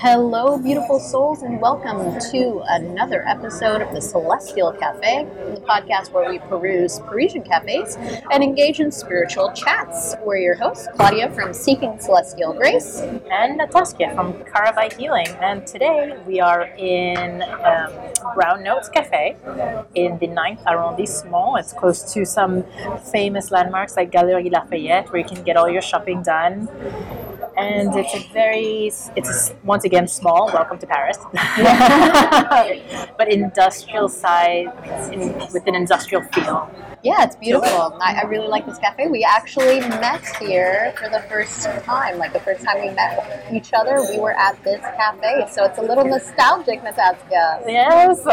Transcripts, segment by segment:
Hello, beautiful souls, and welcome to another episode of the Celestial Cafe, the podcast where we peruse Parisian cafes and engage in spiritual chats. We're your hosts, Claudia from Seeking Celestial Grace. and Nataskia from Caravite Healing. And today we are in um, Braun Notes Cafe in the 9th arrondissement. It's close to some famous landmarks like Galerie Lafayette, where you can get all your shopping done. And it's a very, it's once again small. Welcome to Paris, but industrial size I mean, in, with an industrial feel. Yeah, it's beautiful. I, I really like this cafe. We actually met here for the first time. Like the first time we met each other, we were at this cafe. So it's a little nostalgic, Nataskia. Yes,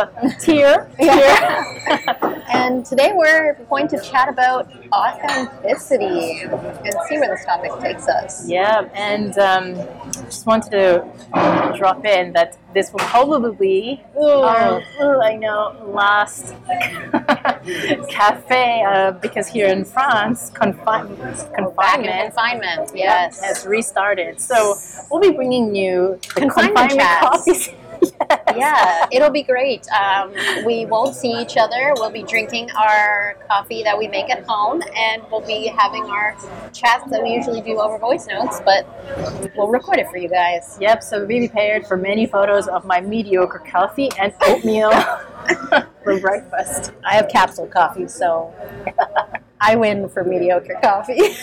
tear, tear. And today we're going to chat about authenticity and see where this topic takes us. Yeah, and um, just wanted to drop in that this will probably be our, I know, last cafe uh, because here in France, confi- Back in confinement confinement, yes. has restarted. So we'll be bringing you the Confinement chats. coffees. Yeah, it'll be great. Um, we won't see each other. We'll be drinking our coffee that we make at home, and we'll be having our chats that we usually do over voice notes, but we'll record it for you guys. Yep, so be prepared for many photos of my mediocre coffee and oatmeal for breakfast. I have capsule coffee, so I win for mediocre coffee.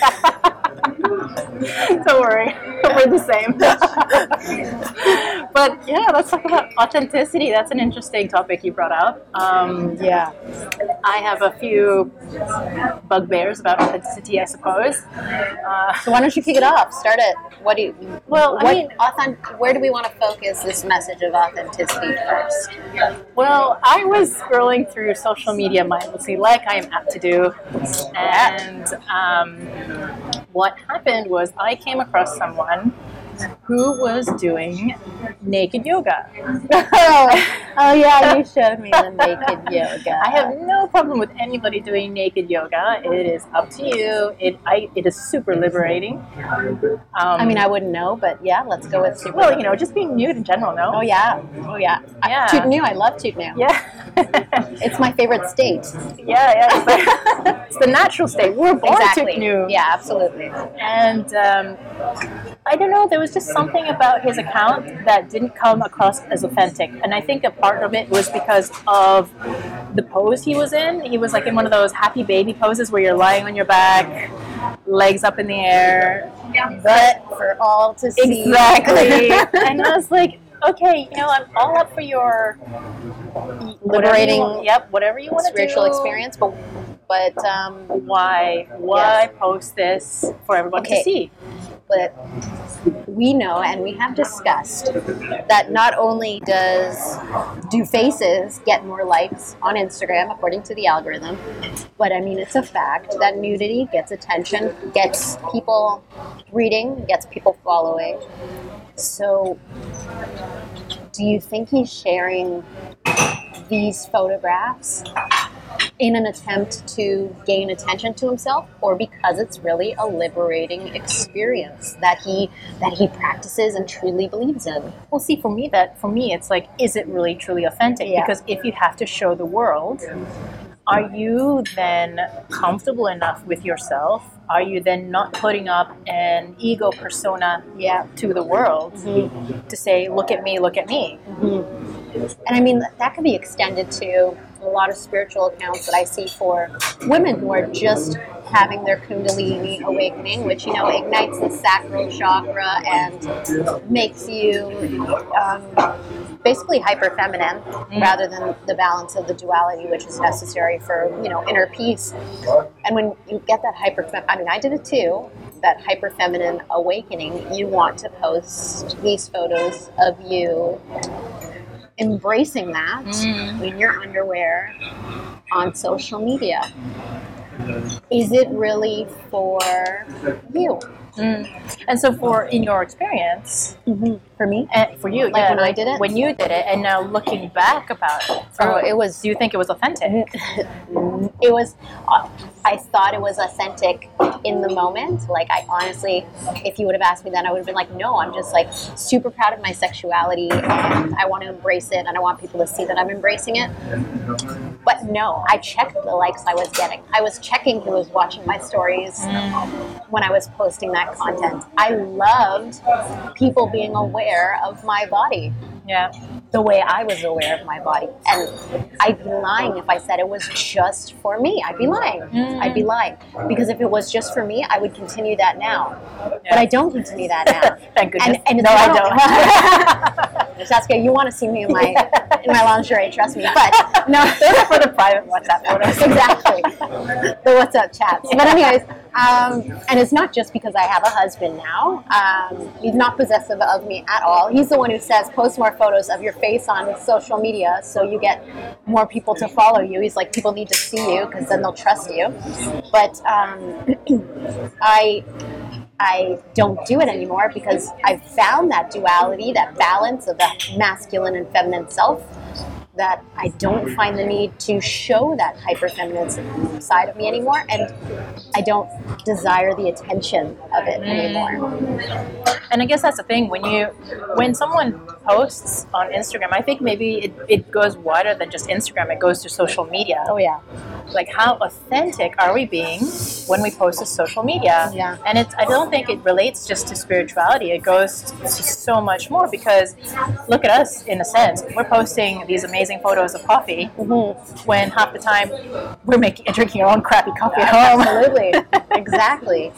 Don't worry, we're the same. but yeah, let's talk about authenticity. That's an interesting topic you brought up. Um, yeah. I have a few bugbears about authenticity, I suppose. Uh, So why don't you kick it off? Start it. What do you? well, What I mean, authentic? Where do we want to focus this message of authenticity first? well, I was scrolling through social media mindlessly, like I am apt to do, and um, what happened was I came across someone who was doing naked yoga. oh yeah, you showed me the naked yoga. I have no problem with anybody doing naked yoga. It is up to you. It I, it is super liberating. Um, I mean, I wouldn't know, but yeah, let's go with super. well, you know, just being nude in general. No. Oh yeah, oh yeah. I- Yeah. tout nu, I love tout nu. Yeah. It's my favorite state. yeah, yeah. It's the, it's the natural state. We're born exactly. tout nu. Yeah, absolutely. And um, I don't know, there was just something about his account that didn't come across as authentic. And I think a part of it was because of the pose he was in. He was like in one of those happy baby poses where you're lying on your back, legs up in the air. But for all to see. Exactly. and I was like, okay, you know, I'm all up for your whatever you Liberating Yep, whatever you want to do. spiritual experience, but but um, Why? Why post this for everyone Okay. to see? but we know and we have discussed that not only does do faces get more likes on Instagram according to the algorithm, but I mean it's a fact that nudity gets attention, gets people reading, gets people following. So do you think he's sharing these photographs in an attempt to gain attention to himself or because it's really a liberating experience that he that he practices and truly believes in Well, see, for me, that for me, it's like, is it really truly authentic? Yeah. Because if you have to show the world, are you then comfortable enough with yourself? Are you then not putting up an ego persona yeah to the world mm-hmm. to say, "Look at me, look at me"? Mm-hmm. and i mean that could be extended to a lot of spiritual accounts that i see for women who are just having their kundalini awakening which you know ignites the sacral chakra and makes you um, basically hyper feminine rather than the balance of the duality which is necessary for you know inner peace. And when you get that hyper i mean i did it too that hyper feminine awakening you want to post these photos of you embracing that mm. in your underwear on social media. Is it really for you? Mm. And so, for in your experience, mm-hmm. for me and for you, Like yeah, when I did it? when you did it, and now looking back about it, Oh, it was- Do you think it was authentic? it was uh, i thought it was authentic in the moment. Like I honestly, if you would have asked me then, I would have been like, no, I'm just like super proud of my sexuality and I want to embrace it and I want people to see that I'm embracing it. But no, I checked the likes I was getting. I was checking who was watching my stories when I was posting that content. I loved people being aware of my body Yeah. the way I was aware of my body. And I'd be lying if I said it was just for me. I'd be lying. Mm. I'd be lying. Because if it was just for me, I would continue that now. But I don't continue that now. Thank goodness. And, and no, I don't. Saskia, you want to see me in my in my lingerie, trust me. But no, Those are for the private WhatsApp photos. exactly. The WhatsApp chats. But anyways, um, and it's not just because I have a husband now. Um, he's not possessive of me at all. He's the one who says post more photos of your face on social media so you get more people to follow you. He's like people need to see you because then they'll trust you. But um, I. I don't do it anymore because I've found that duality, that balance of the masculine and feminine self that I don't find the need to show that hyper feminine side of me anymore, and I don't desire the attention of it anymore. And I guess that's the thing when you when someone posts on Instagram, I think maybe it, it goes wider than just Instagram. It goes to social media. Oh yeah, Like how authentic are we being when we post to social media? Yeah. And it's I don't think it relates just to spirituality. It goes to so much more because look at us in a sense. We're posting these amazing photos of coffee when half the time we're making drinking our own crappy coffee at home. absolutely, exactly.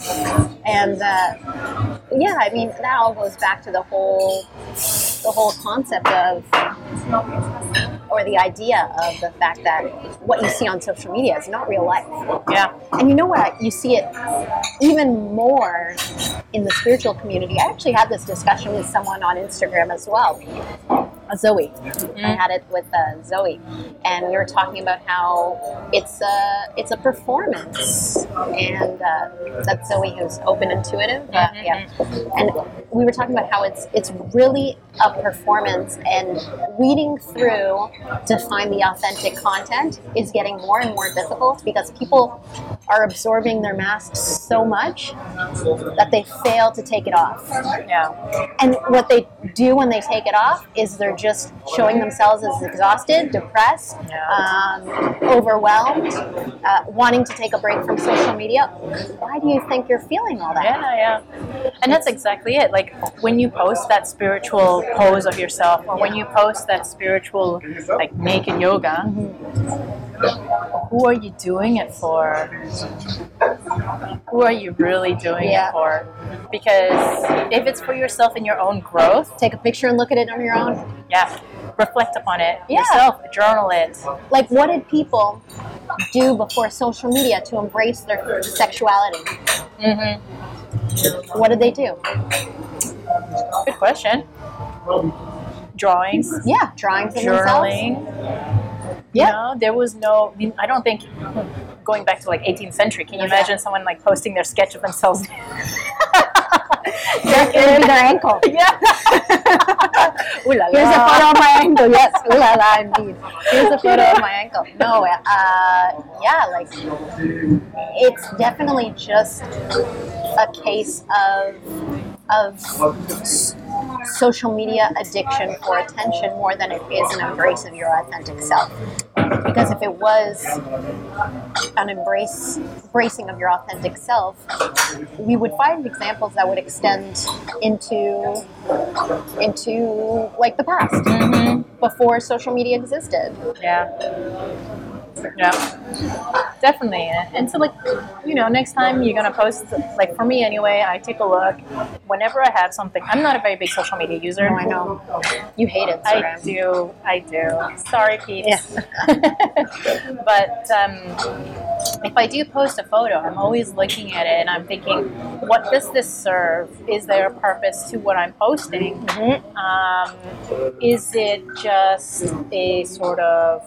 And uh, yeah, I mean that all goes back to the whole the whole concept of or the idea of the fact that what you see on social media is not real life. Yeah. And you know what? You see it even more in the spiritual community. I actually had this discussion with someone on Instagram as well. Uh, Zoe. I had it with uh, Zoe, and we were talking about how it's a it's a performance, and uh, that's Zoe who's open intuitive. Uh, yeah, and we were talking about how it's it's really a performance, and weeding through to find the authentic content is getting more and more difficult because people are absorbing their masks so much that they fail to take it off. Yeah. And what they do when they take it off is they're just showing themselves as exhausted, depressed, um, overwhelmed, uh, wanting to take a break from social media. Why do you think you're feeling all that? Yeah, yeah. And that's exactly it. Like when you post that spiritual pose of yourself, or when you post that spiritual, like naked yoga, who are you doing it for? Who are you really doing Yeah. it for? Because if it's for yourself and your own growth, Take a picture and look at it on your own. yeah, reflect upon it Yeah. yourself, journal it. Like, what did people do before social media to embrace their sexuality? Mm-hmm. What did they do? Good question. Drawings, Yeah, drawings of themselves. Yeah. You know, there was no. I, mean, I don't think going back to like 18th century. Can you Yeah. imagine someone like posting their sketch of themselves? Maybe their ankle. yeah. Ooh la Here's a la. photo of my ankle. Yes, ooh la la, indeed. Here's a photo of my ankle. No, uh, yeah, like it's definitely just a case of of s- social media addiction for attention more than it is an embrace of your authentic self. Because if it was an embrace embracing of your authentic self, we would find examples that would extend into into like the past Mhm. before social media existed. Yeah. Yeah. Definitely. And and so, like, you know, next time you're going to post, like, for me anyway, I take a look. Whenever I have something, I'm not a very big social media user. Oh, I know. You hate it. I do. I do. Sorry, peeps. but um, if I do post a photo, I'm always looking at it and I'm thinking, what does this serve? Is there a purpose to what I'm posting? Mhm. Um, is it just a sort of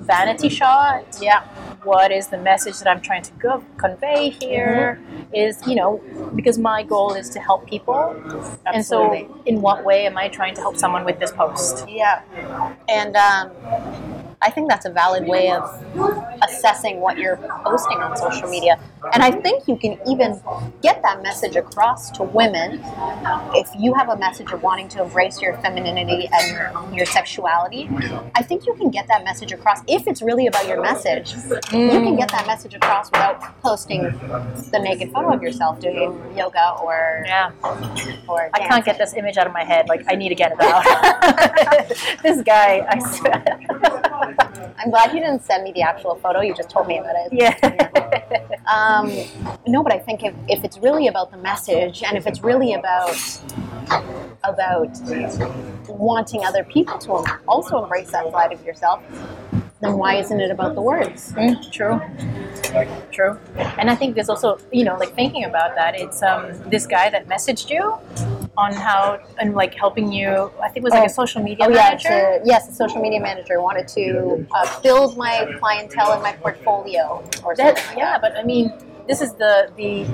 vanity shot? Yeah. What is the message that I'm trying to go- convey here? Is you know because my goal is to help people, and so in what way am I trying to help someone with this post? Yeah. And um, I think that's a valid way of assessing what you're posting on social media. And I think you can even get that message across to women if you have a message of wanting to embrace your femininity and your, your sexuality. I think you can get that message across if it's really about your message. You can get that message across without posting the naked photo of yourself doing yoga or Yeah. or I can't get this image out of my head. Like I need to get it out. this guy, I swear. I'm glad you didn't send me the actual photo. You just told me about it. yeah. Um, no, but I think if, if it's really about the message and if it's really about about wanting other people to also embrace that side of yourself, then why isn't it about the words? Mm, true. True. And I think there's also, you know, like thinking about that, it's um, this guy that messaged you on how, and like helping you, I think it was like Oh. a social media Oh yeah, manager. to, yes, a social media manager wanted to uh, build my clientele and my portfolio or something. Like yeah, that. but I mean, this is the, the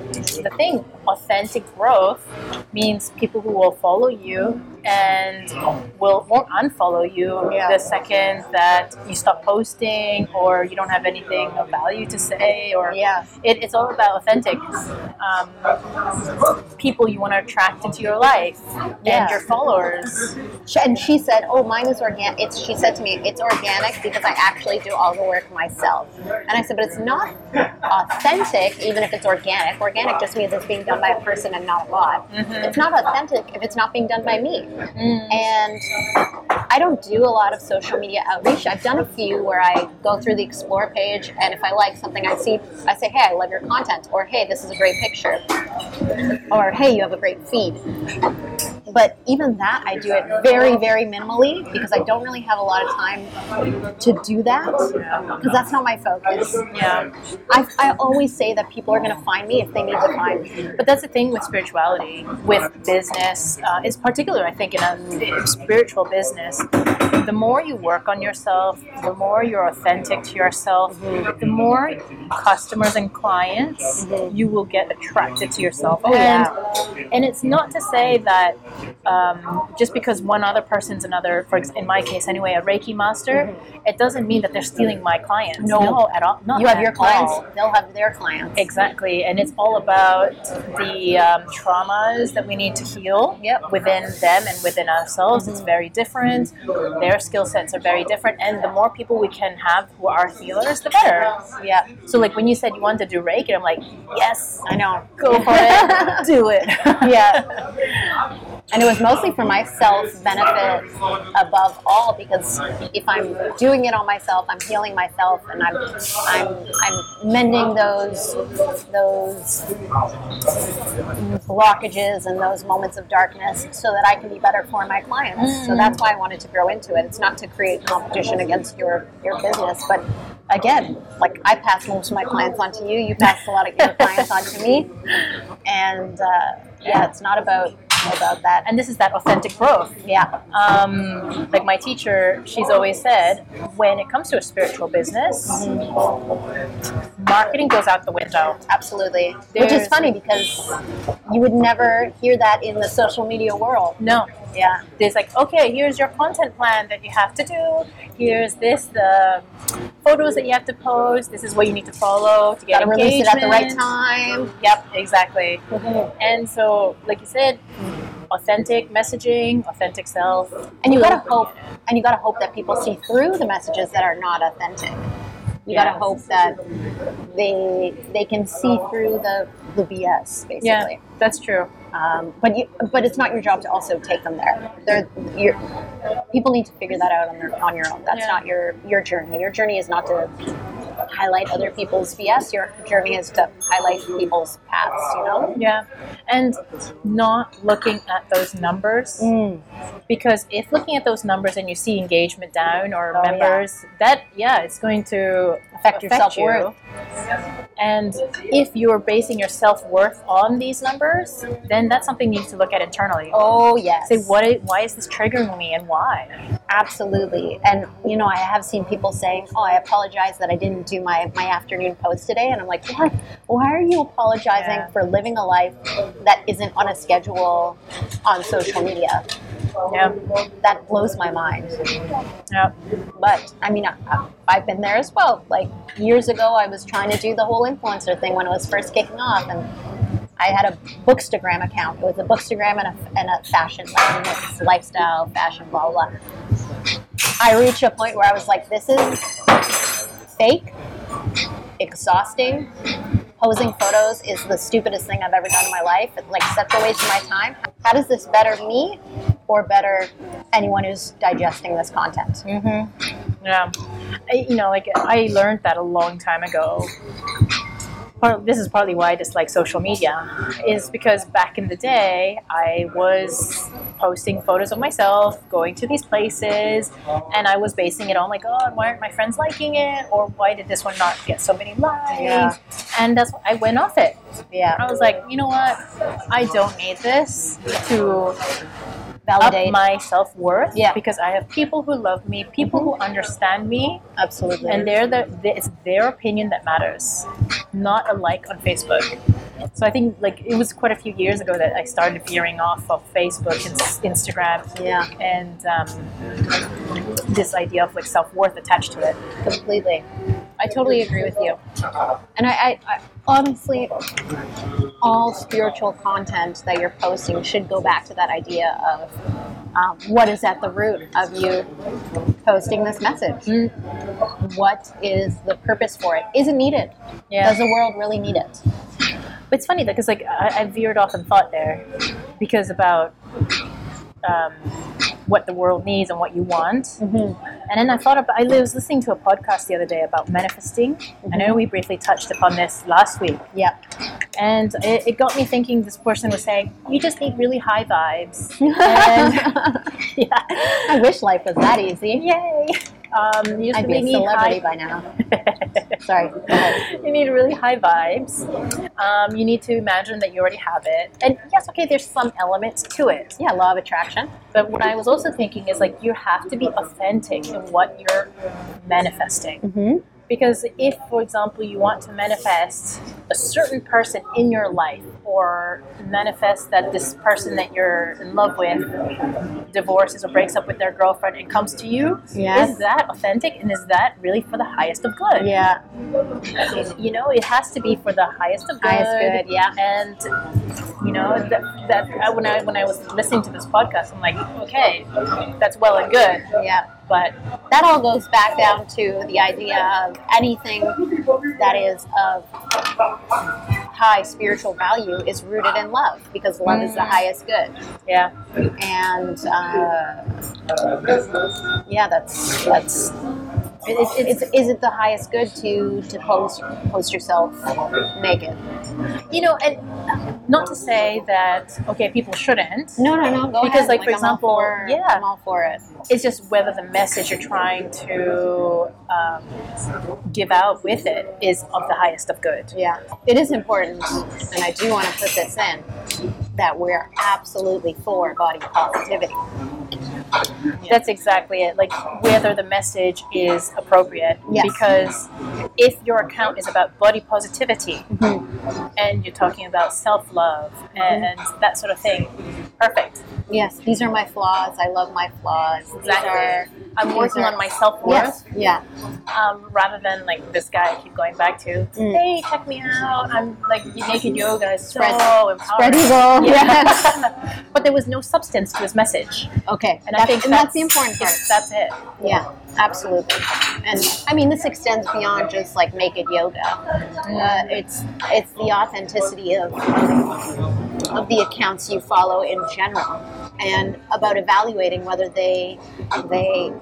the thing. Authentic growth means people who will follow you and will won't unfollow you Yeah. the second that you stop posting or you don't have anything of value to say or Yeah. it, it's all about authentic um, people you want to attract into your life Yeah. and your followers. And she said, "Oh, mine is organic." It's she said to me, "It's organic because I actually do all the work myself." And I said, "But it's not authentic, even if it's organic. Organic just means it's being done by a person and not a bot. Mhm. It's not authentic if it's not being done by me." Mm. And I don't do a lot of social media outreach. I've done a few where I go through the explore page, and if I like something I see, I say, "Hey, I love your content," or "Hey, this is a great picture," or "Hey, you have a great feed." But even that, I do it very, very minimally because I don't really have a lot of time to do that because that's not my focus. Yeah. I, I always say that people are going to find me if they need to find me. But that's the thing with spirituality, with business, uh, is particular, I think, in a spiritual business. The more you work on yourself, the more you're authentic to yourself, the more customers and clients you will get attracted to yourself. Oh, and, yeah. and it's not to say that um, just because one other person's another, for ex- in my case anyway, a Reiki master, it doesn't mean that they're stealing my clients. No. at all. Not You have your clients, all. they'll have their clients. Exactly, and it's all about the um, traumas that we need to heal Yep. within them and within ourselves. It's very different. Their skill sets are very different, and the more people we can have who are healers, the better. Yeah, So, like when you said you wanted to do Reiki, I'm like, yes, I know. go for it, do it. Yeah. And it was mostly for my self benefit above all because if I'm doing it on myself, I'm healing myself and I'm I'm I'm mending those those blockages and those moments of darkness so that I can be better for my clients. So that's why I wanted to grow into it. It's not to create competition against your your business, but again, like I pass most of my clients on to you, you pass a lot of your clients on to me. And uh, yeah, it's not about about that. and this is that authentic growth. Yeah. Um, like my teacher, she's always said, when it comes to a spiritual business, marketing goes out the window. Absolutely. Which is funny because you would never hear that in the social media world. No, Yeah. there's like, okay, here's your content plan that you have to do. Here's this, the photos that you have to post. This is what you need to follow to get Gotta release it at the right time. Yep, exactly. Mm-hmm. And so, like you said, authentic messaging, authentic self. And you gotta hope and you gotta hope that people see through the messages that are not authentic. You Yeah. gotta hope that they they can see through the the BS basically. Yeah, that's true. Um, but you, but it's not your job to also take them there. They're, you're, people need to figure that out on their on your own. That's Yeah. not your your journey. Your journey is not to highlight other people's BS. Your journey is to highlight people's paths. You know. Yeah, and not looking at those numbers because if looking at those numbers and you see engagement down or Oh, yeah. members, that yeah, it's going to Affect your self-worth. And if you're basing your self worth on these numbers, then that's something you need to look at internally. Oh yes. Say what? Why is this triggering me, and why? Absolutely. And you know, I have seen people saying, "Oh, I apologize that I didn't do my my afternoon post today." And I'm like, "What? Why are you apologizing Yeah. for living a life that isn't on a schedule on social media?" Yeah. That blows my mind. Yeah. But I mean, I, I've been there as well. Like years ago, I was trying to do the whole influencer thing when it was first kicking off, and I had a Bookstagram account. It was a Bookstagram and a, and a fashion, like lifestyle, fashion, blah, blah, blah. I reached a point where I was like, this is fake, exhausting. Posing photos is the stupidest thing I've ever done in my life. It's like such a waste of my time. How does this better me or better anyone who's digesting this content? Mm-hmm. Yeah. I, you know, like I learned that a long time ago. Part, this is partly why I dislike social media, is because back in the day I was posting photos of myself going to these places, and I was basing it on like, oh, why aren't my friends liking it, or why did this one not get so many likes? Yeah. And that's I went off it. Yeah, I was like, you know what? I don't need this to validate. up my self worth. Yeah. Because I have people who love me, people who understand me, Absolutely. and they're the, the it's their opinion that matters, not a like on Facebook. So I think like it was quite a few years ago that I started veering off of Facebook and Instagram yeah, and um, this idea of like self worth attached to it. completely. I totally agree with you. And I, I, I honestly, all spiritual content that you're posting should go back to that idea of um, what is at the root of you posting this message. What is the purpose for it? Is it needed? Does the world really need it? But it's funny because like I, I veered off in thought there because about um, what the world needs and what you want. Mm-hmm. And then I thought about, I was listening to a podcast the other day about manifesting. I know we briefly touched upon this last week. Yeah. And it, it got me thinking this person was saying, you just need really high vibes. And yeah, I wish life was that easy. yay. Um, just I'd be a need celebrity high, by now. Sorry. You need really high vibes. Um, you need to imagine that you already have it. And yes, okay, there's some elements to it. Yeah, law of attraction. But what I was also thinking is like you have to be authentic in what you're manifesting. Mm-hmm. Because if, for example, you want to manifest a certain person in your life or manifest that this person that you're in love with divorces or breaks up with their girlfriend and comes to you, Yes. is that authentic and is that really for the highest of good? Yeah. You know, it has to be for the highest of good. Highest good, yeah. And you know that, that I, when I when I was listening to this podcast, I'm like, okay, that's well and good, Yeah. But that all goes back down to the idea of anything that is of high spiritual value is rooted in love because love is the highest good. Yeah, and uh, yeah that's that's it, it, it's, is it the highest good to to post post yourself naked you know, and not to say that okay, people shouldn't. no no no go Because, ahead. like, for I'm example, for- yeah. i'm all for it It's just whether the message you're trying to um, give out with it is of the highest of good. Yeah, it is important, and I do want to put this in that we're absolutely for body positivity. That's exactly it. Like whether the message is appropriate. Yes. Because if your account is about body positivity Mm-hmm. and you're talking about self love and that sort of thing, perfect. Yes, these are my flaws. I love my flaws. Exactly. are, I'm working are- on my self worth. Yes, yeah, um, rather than like this guy I keep going back to. Mm. Hey, check me out! I'm like naked yoga is so Spread- eagle. Yeah. but there was no substance to his message, Okay, and that's, I think and that's the important part. That's it. Yeah, absolutely. And I mean, this extends beyond just like naked yoga. Uh, it's it's the authenticity of of the accounts you follow in general, and about evaluating whether they they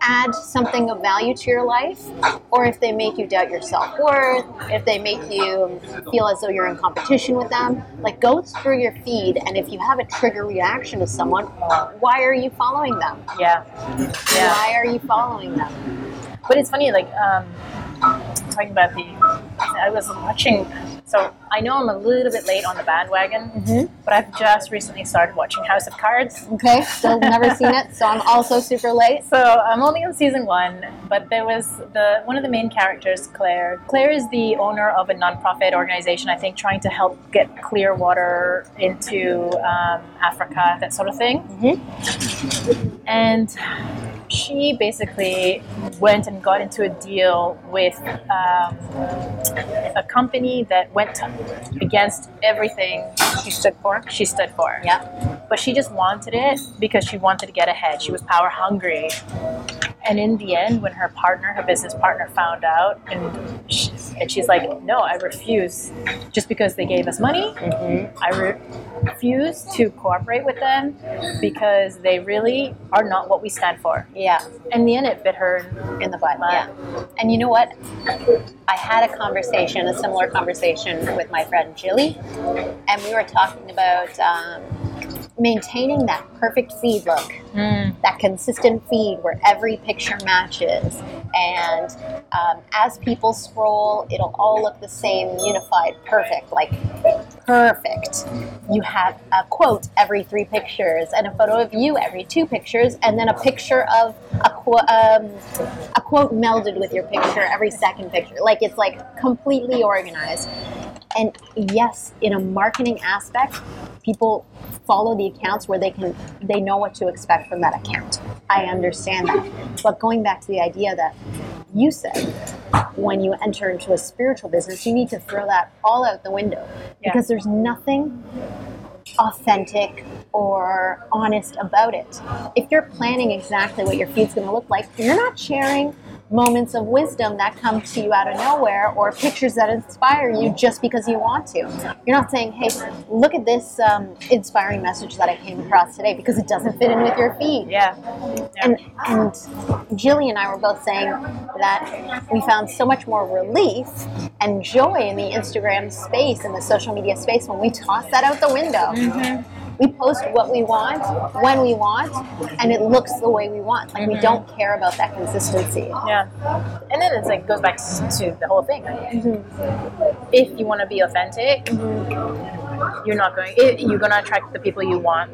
add something of value to your life, or if they make you doubt your self worth, if they make you feel as though you're in competition with them. Like, go through your feed, and if you have a trigger reaction to someone, why are you following them? Yeah, yeah. Why are you following them? But it's funny, like um, talking about the. I was watching So I know I'm a little bit late on the bandwagon, Mm-hmm. but I've just recently started watching House of Cards. Okay, still never seen it, so I'm also super late. So I'm only on season one, but there was the one of the main characters, Claire. Claire is the owner of a nonprofit organization, I think, trying to help get clear water into um, Africa, that sort of thing. And she basically went and got into a deal with um, a company that went against everything She stood for. she stood for. Yeah. But she just wanted it because she wanted to get ahead. She was power hungry. And in the end, when her partner, her business partner, found out, and, she, and she's like, "No, I refuse. Just because they gave us money, I re- refuse to cooperate with them because they really are not what we stand for." Yeah, In the end, it bit her. in the butt. Yeah. And you know what? I had a conversation, a similar conversation with my friend Jilly, and we were talking about um, maintaining that perfect feed look, that consistent feed where every picture matches. And um, as people scroll, it'll all look the same, unified, perfect, like perfect. You have a quote every three pictures, and a photo of you every two pictures, and then a picture of a, qu- um, a quote melded with your picture every second picture. Like it's like completely organized. And yes, in a marketing aspect, people follow the accounts where they can they know what to expect from that account. I understand that. But going back to the idea that you said when you enter into a spiritual business, you need to throw that all out the window Yeah. because there's nothing authentic or honest about it. If you're planning exactly what your feed's going to look like, you're not sharing moments of wisdom that come to you out of nowhere or pictures that inspire you just because you want to. You're not saying, hey, look at this um, inspiring message that I came across today because it doesn't fit in with your feed. Yeah. And, and Jilly and I were both saying that we found so much more relief and joy in the Instagram space and the social media space when we toss that out the window. We post what we want, when we want, and it looks the way we want. Like we mm-hmm. don't care about that consistency. Yeah, and then it's like goes back to to the whole thing. Mm-hmm. If you want to be authentic, mm-hmm. you're not going. It, you're going to attract the people you want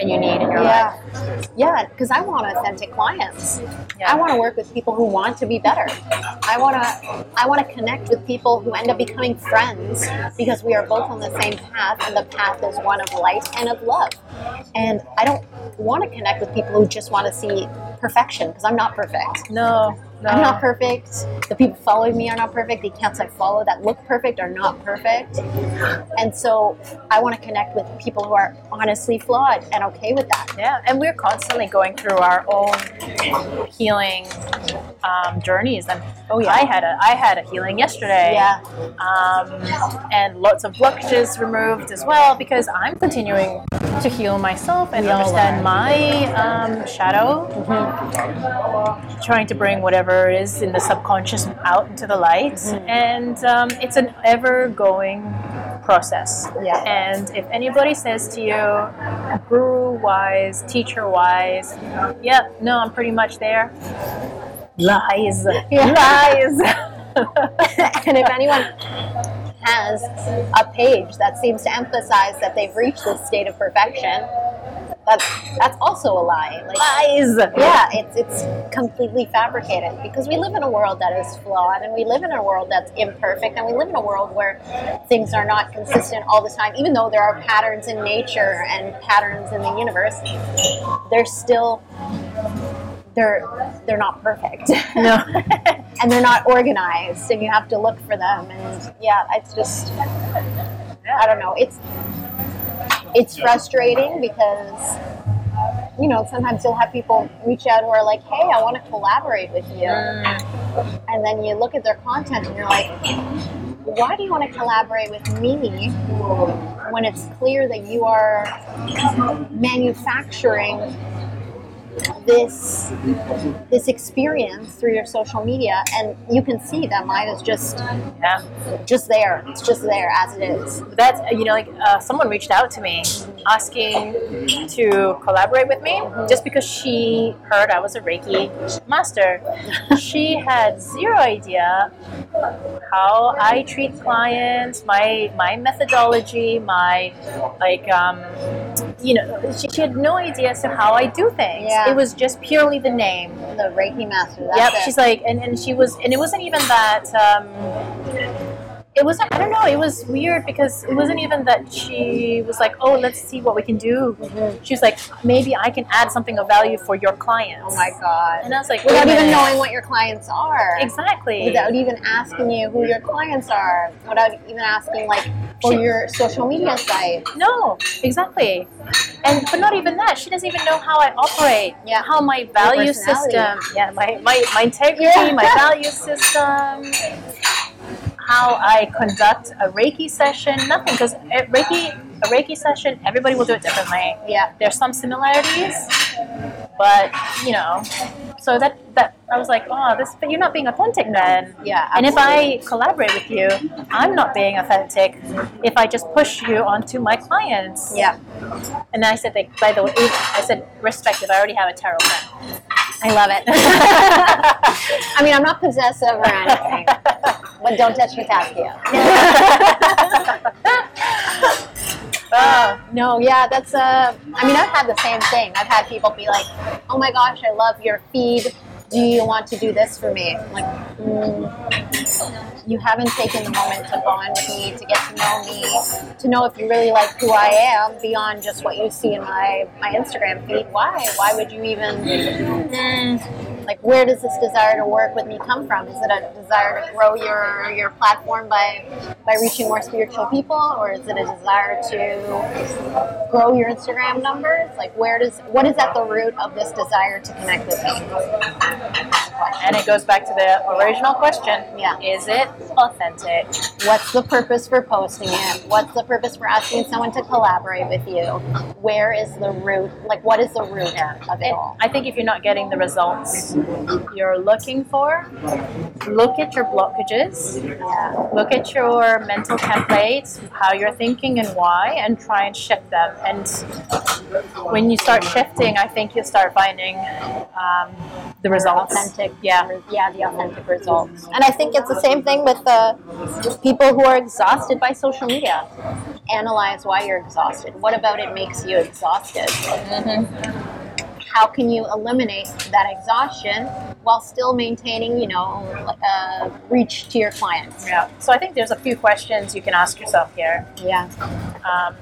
and you need in your life. Yeah, yeah, because I want authentic clients. Yeah. I want to work with people who want to be better. I want to, I want to connect with people who end up becoming friends because we are both on the same path, and the path is one of light and of love. And I don't want to connect with people who just want to see perfection because I'm not perfect. No, no. I'm not perfect. The people following me are not perfect. The accounts I follow that look perfect are not perfect. And so I want to connect with people who are honestly flawed and okay with that. Yeah, and we're constantly going through our own healing um, journeys. And Oh, yeah. I had a I had a healing yesterday. Yeah. um, and lots of blockages removed as well because I'm continuing to heal myself and We understand my um, shadow, Mm-hmm. trying to bring whatever is in the subconscious out into the light. Mm-hmm. And um, it's an ever going process. Yeah. And if anybody says to you, guru wise, teacher wise, yeah, no, I'm pretty much there. Lies. Yeah. Lies. and if anyone has a page that seems to emphasize that they've reached this state of perfection, that's that's also a lie. Like, Lies. yeah, it's it's completely fabricated because we live in a world that is flawed, and we live in a world that's imperfect, and we live in a world where things are not consistent all the time. Even though there are patterns in nature and patterns in the universe, they're still they're they're not perfect. No. and they're not organized and you have to look for them and yeah it's just i don't know it's it's frustrating because you know sometimes you'll have people reach out who are like hey i want to collaborate with you. Mm. And then you look at their content and you're like why do you want to collaborate with me when it's clear that you are manufacturing this this experience through your social media, and you can see that mine is just Yeah. just there. It's just there as it is. That's you know like uh, someone reached out to me asking to collaborate with me just because she heard I was a Reiki master. she had zero idea how I treat clients, my my methodology, my like um, you know she, she had no idea as to how I do things. Yeah. It was just purely the name. The Reiki master. That's Yep, it. she's like, and, and she was, and it wasn't even that. Um, it wasn't. I don't know. It was weird because it wasn't even that she was like, "Oh, let's see what we can do." Mhm. She was like, "Maybe I can add something of value for your clients." Oh my god. And I was like, Without "Wait even minute." knowing what your clients are. exactly. Without even asking you who your clients are. Without even asking like for She- your social media site. no, exactly. And but not even that. She doesn't even know how I operate. Yeah. How my value system. Yeah. My my, my integrity. Yeah. My value system. How I conduct a Reiki session. Nothing because Reiki a Reiki session. Everybody will do it differently. Yeah. There's some similarities, but you know. So that that I was like, oh, this. But you're not being authentic then. Yeah. And if. I collaborate with you, I'm not being authentic if I just push you onto my clients. Yeah. And I said, like, by the way, I said, respect if I already have a tarot friend. I love it. I mean, I'm not possessive or anything, but don't touch Nataskia. Uh, no, yeah, that's uh. I mean, I've had the same thing. I've had people be like, "Oh my gosh, I love your feed. Do you want to do this for me?" I'm like, mm, you haven't taken the moment to bond with me, to get to know me, to know if you really like who I am beyond just what you see in my my Instagram feed. Why? Why would you even? Mm, like where does this desire to work with me come from? Is it a desire to grow your your platform by by reaching more spiritual people? Or is it a desire to grow your instagram numbers? Like where does what is at the root of this desire to connect with me? And it goes back to the original question. Yeah. Is it authentic? what's the purpose for posting it? What's the purpose for asking someone to collaborate with you? Where is the root like what is the root of it And all? I think if you're not getting the results you're looking for, look at your blockages, yeah. Look at your mental templates, how you're thinking and why, and try and shift them. And when you start shifting, I think you'll start finding um, the results. authentic Yeah. yeah the authentic results. And i think it's the same thing with the people who are exhausted by social media. Analyze why you're exhausted. What about it makes you exhausted how can you eliminate that exhaustion while still maintaining you know uh, reach to your clients Yeah. So I think there's a few questions you can ask yourself here. yeah um,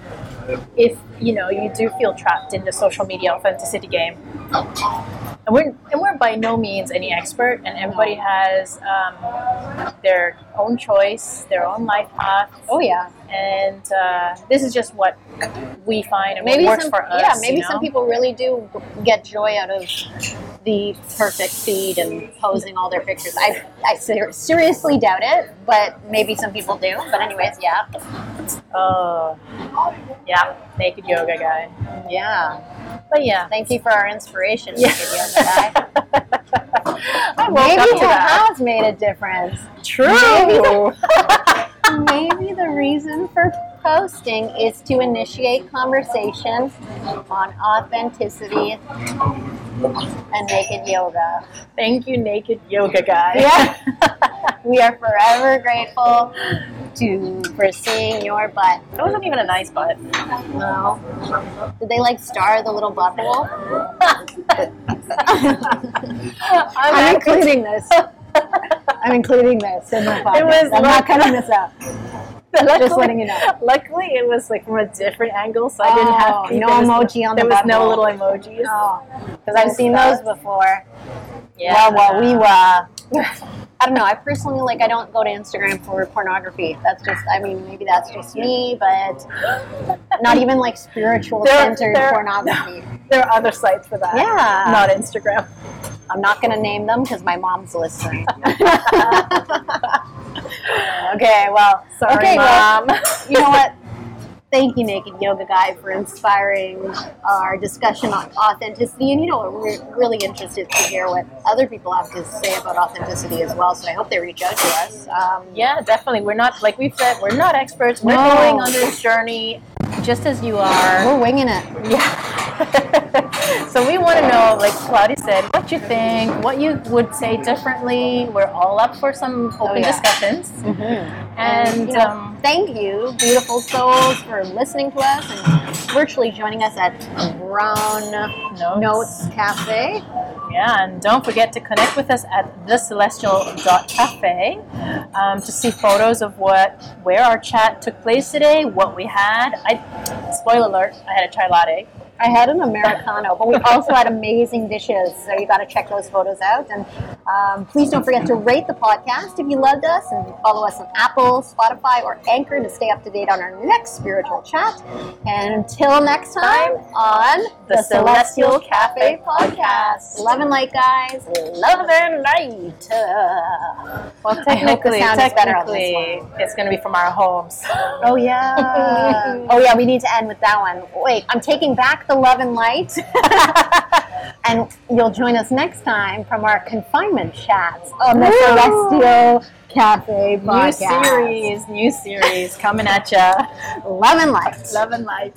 if you know you do feel trapped in the social media authenticity game and we're, and we're by no means any expert and everybody has um, their own choice their own life path. Oh yeah. And uh, this is just what we find and maybe what works some for us yeah maybe you know? some people really do get joy out of the perfect feed and posing all their pictures i i ser- seriously doubt it but maybe some people do but anyways yeah oh yeah naked yoga guy yeah but yeah thank you for our inspiration Yeah. Naked Yoga guy. I maybe it that. has made a difference True. maybe the reason for posting is to initiate conversation on authenticity and naked yoga Thank you, naked yoga guy. Yeah. we are forever grateful to for seeing your butt. It wasn't even a nice butt. No. Did they like star the little butthole? I'm I'm including this. I'm including this in the podcast. was I'm not cutting this out. luckily, Just letting you know. Luckily, it was like from a different angle, so I didn't Oh, have to. no emoji on the There was no little emojis. Oh, because I've seen those before. Yeah. Well, we uh, I don't know. I personally like. I don't go to Instagram for pornography. That's just. I mean, maybe that's just me, but not even like spiritual There- centered there- pornography. There are other sites for that. Yeah. Not Instagram. I'm not going to name them because my mom's listening. Okay, well, Sorry, Okay, well- mom. you know what? thank you, Naked Yoga Guy, for inspiring our discussion on authenticity. And you know, we're really interested to hear what other people have to say about authenticity as well. So I hope they reach out to us. Um, Yeah, definitely. We're not like we've said. We're not experts. We're No. going on this journey just as you are. we're winging it. Yeah. so we want to know, like Claudia said, what you think, what you would say differently. We're all up for some open yeah. discussions. And you know, um, thank you, beautiful souls, for listening to us and virtually joining us at Braun Notes. Notes Cafe. yeah, and don't forget to connect with us at thecelestial.cafe um, to see photos of what where our chat took place today, what we had. I spoiler alert, I had a chai latte. I had an Americano, but we also had amazing dishes. So you got to check those photos out. And um, please don't forget to rate the podcast if you loved us and follow us on Apple, Spotify, or Anchor to stay up to date on our next spiritual chat. And until next time on The Celestial Cafe Podcast. Love and light, guys. Love and light. Well, the technically, is on this technically, it's going to be from our homes. Oh yeah. oh yeah, we need to end with that one. Wait, I'm taking back the love and light. and you'll join us next time from our confinement chats on the! Celestial Cafe new podcast. series, new series coming at ya. Love and light. Love and light.